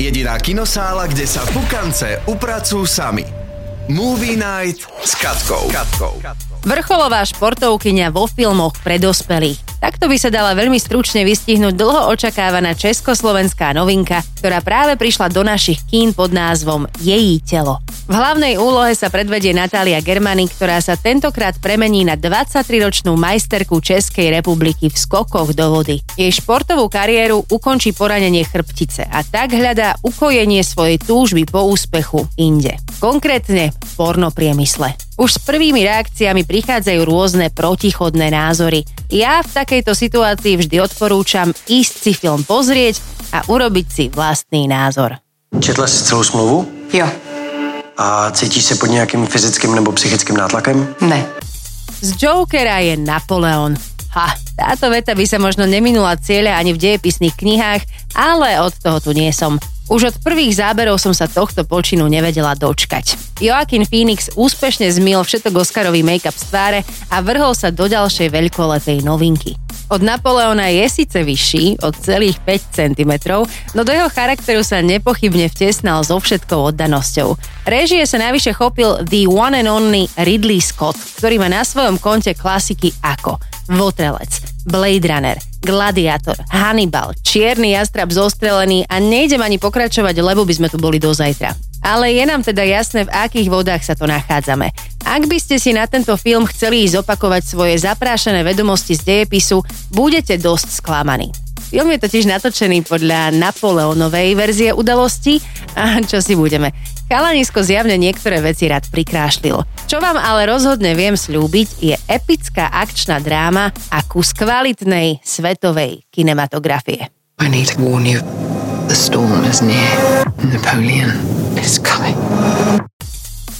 Jediná kinosála, kde sa pukance upracujú sami. Movie Night s Katkou. Katkou. Vrcholová športovkyňa vo filmoch pre dospelých. Takto by sa dala veľmi stručne vystihnúť dlho očakávaná československá novinka, ktorá práve prišla do našich kín pod názvom Její telo. V hlavnej úlohe sa predvedie Natália Germany, ktorá sa tentokrát premení na 23-ročnú majsterku Českej republiky v skokoch do vody. Jej športovú kariéru ukončí poranenie chrbtice a tak hľadá ukojenie svojej túžby po úspechu inde. Konkrétne v pornopriemysle. Už s prvými reakciami prichádzajú rôzne protichodné názory. Ja v takejto situácii vždy odporúčam ísť si film pozrieť a urobiť si vlastný názor. Četla si celou smlouvu? Jo, A cítíš se pod nějakým fyzickým nebo psychickým nátlakem? ne. Z Jokera je Napoleon. Ha, táto veta by sa možno neminula cieľa ani v dejepisných knihách, ale od toho tu nie som. Už od prvých záberov som sa tohto počinu nevedela dočkať. Joaquin Phoenix úspešne zmil všetok Oscarový make-up z tváre a vrhol sa do ďalšej veľkolepej novinky. Od Napoleona je síce vyšší, od celých 5 cm, no do jeho charakteru sa nepochybne vtesnal so všetkou oddanosťou. Režie sa navyše chopil the one and only Ridley Scott, ktorý má na svojom konte klasiky ako Votrelec, Blade Runner, Gladiator, Hannibal, Čierny jastrab zostrelený a nejdem ani pokračovať, lebo by sme tu boli do zajtra. Ale je nám teda jasné, v akých vodách sa to nachádzame. Ak by ste si na tento film chceli ísť opakovať svoje zaprášené vedomosti z dejepisu, budete dosť sklamaní. Film je totiž natočený podľa Napoleonovej verzie udalosti a čo si budeme. Chalanisko zjavne niektoré veci rád prikrášlil. Čo vám ale rozhodne viem slúbiť, je epická akčná dráma a kus kvalitnej svetovej kinematografie. I need to warn you. The storm is near. Napoleon is coming.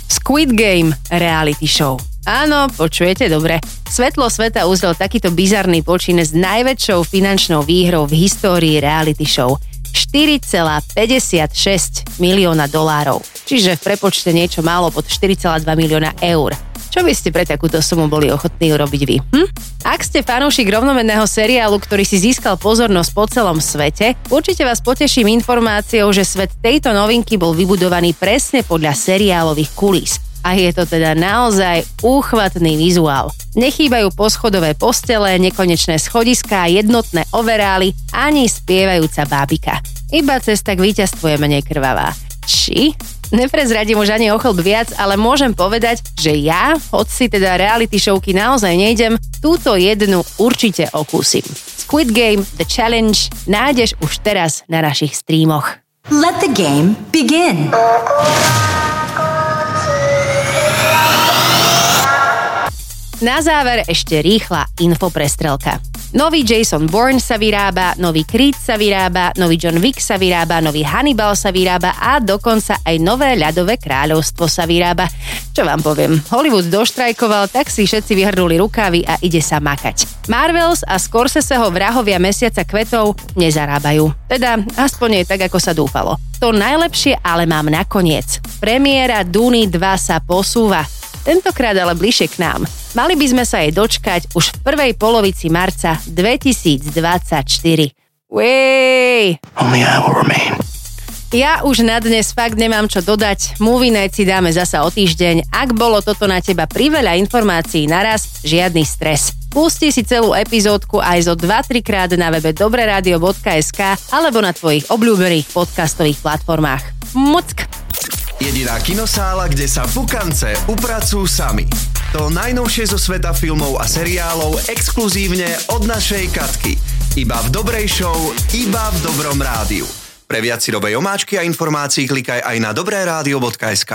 Squid Game reality show. Áno, počujete dobre. Svetlo sveta uzrel takýto bizarný počin s najväčšou finančnou výhrou v histórii reality show. 4,56 milióna dolárov. Čiže v prepočte niečo málo pod 4,2 milióna eur. Čo by ste pre takúto sumu boli ochotní urobiť vy? Hm? Ak ste fanúšik rovnomenného seriálu, ktorý si získal pozornosť po celom svete, určite vás poteším informáciou, že svet tejto novinky bol vybudovaný presne podľa seriálových kulís. A je to teda naozaj úchvatný vizuál. Nechýbajú poschodové postele, nekonečné schodiská, jednotné overály, ani spievajúca bábika. Iba cesta k víťazstvu je menej krvavá. Či? Neprezradím už ani o chlb viac, ale môžem povedať, že ja, hoci teda reality showky naozaj nejdem, túto jednu určite okúsim. Squid Game The Challenge nájdeš už teraz na našich streamoch. Let the game begin. Na záver ešte rýchla infoprestrelka. Nový Jason Bourne sa vyrába, nový Creed sa vyrába, nový John Wick sa vyrába, nový Hannibal sa vyrába a dokonca aj nové ľadové kráľovstvo sa vyrába. Čo vám poviem, Hollywood doštrajkoval, tak si všetci vyhrnuli rukávy a ide sa makať. Marvels a Scorseseho vrahovia mesiaca kvetov nezarábajú. Teda aspoň je tak, ako sa dúfalo. To najlepšie ale mám nakoniec. Premiéra Duny 2 sa posúva. Tentokrát ale bližšie k nám. Mali by sme sa jej dočkať už v prvej polovici marca 2024. Way! Only I will remain. Ja už na dnes fakt nemám čo dodať. Movie Night si dáme zasa o týždeň. Ak bolo toto na teba priveľa informácií naraz, žiadny stres. Pusti si celú epizódku aj zo 2-3 krát na webe dobreradio.sk alebo na tvojich obľúbených podcastových platformách. Muck! Jediná kinosála, kde sa pukance upracujú sami. To najnovšie zo sveta filmov a seriálov exkluzívne od našej Katky. Iba v dobrej show, iba v dobrom rádiu. Pre viac si dobej omáčky a informácií klikaj aj na dobreradio.sk.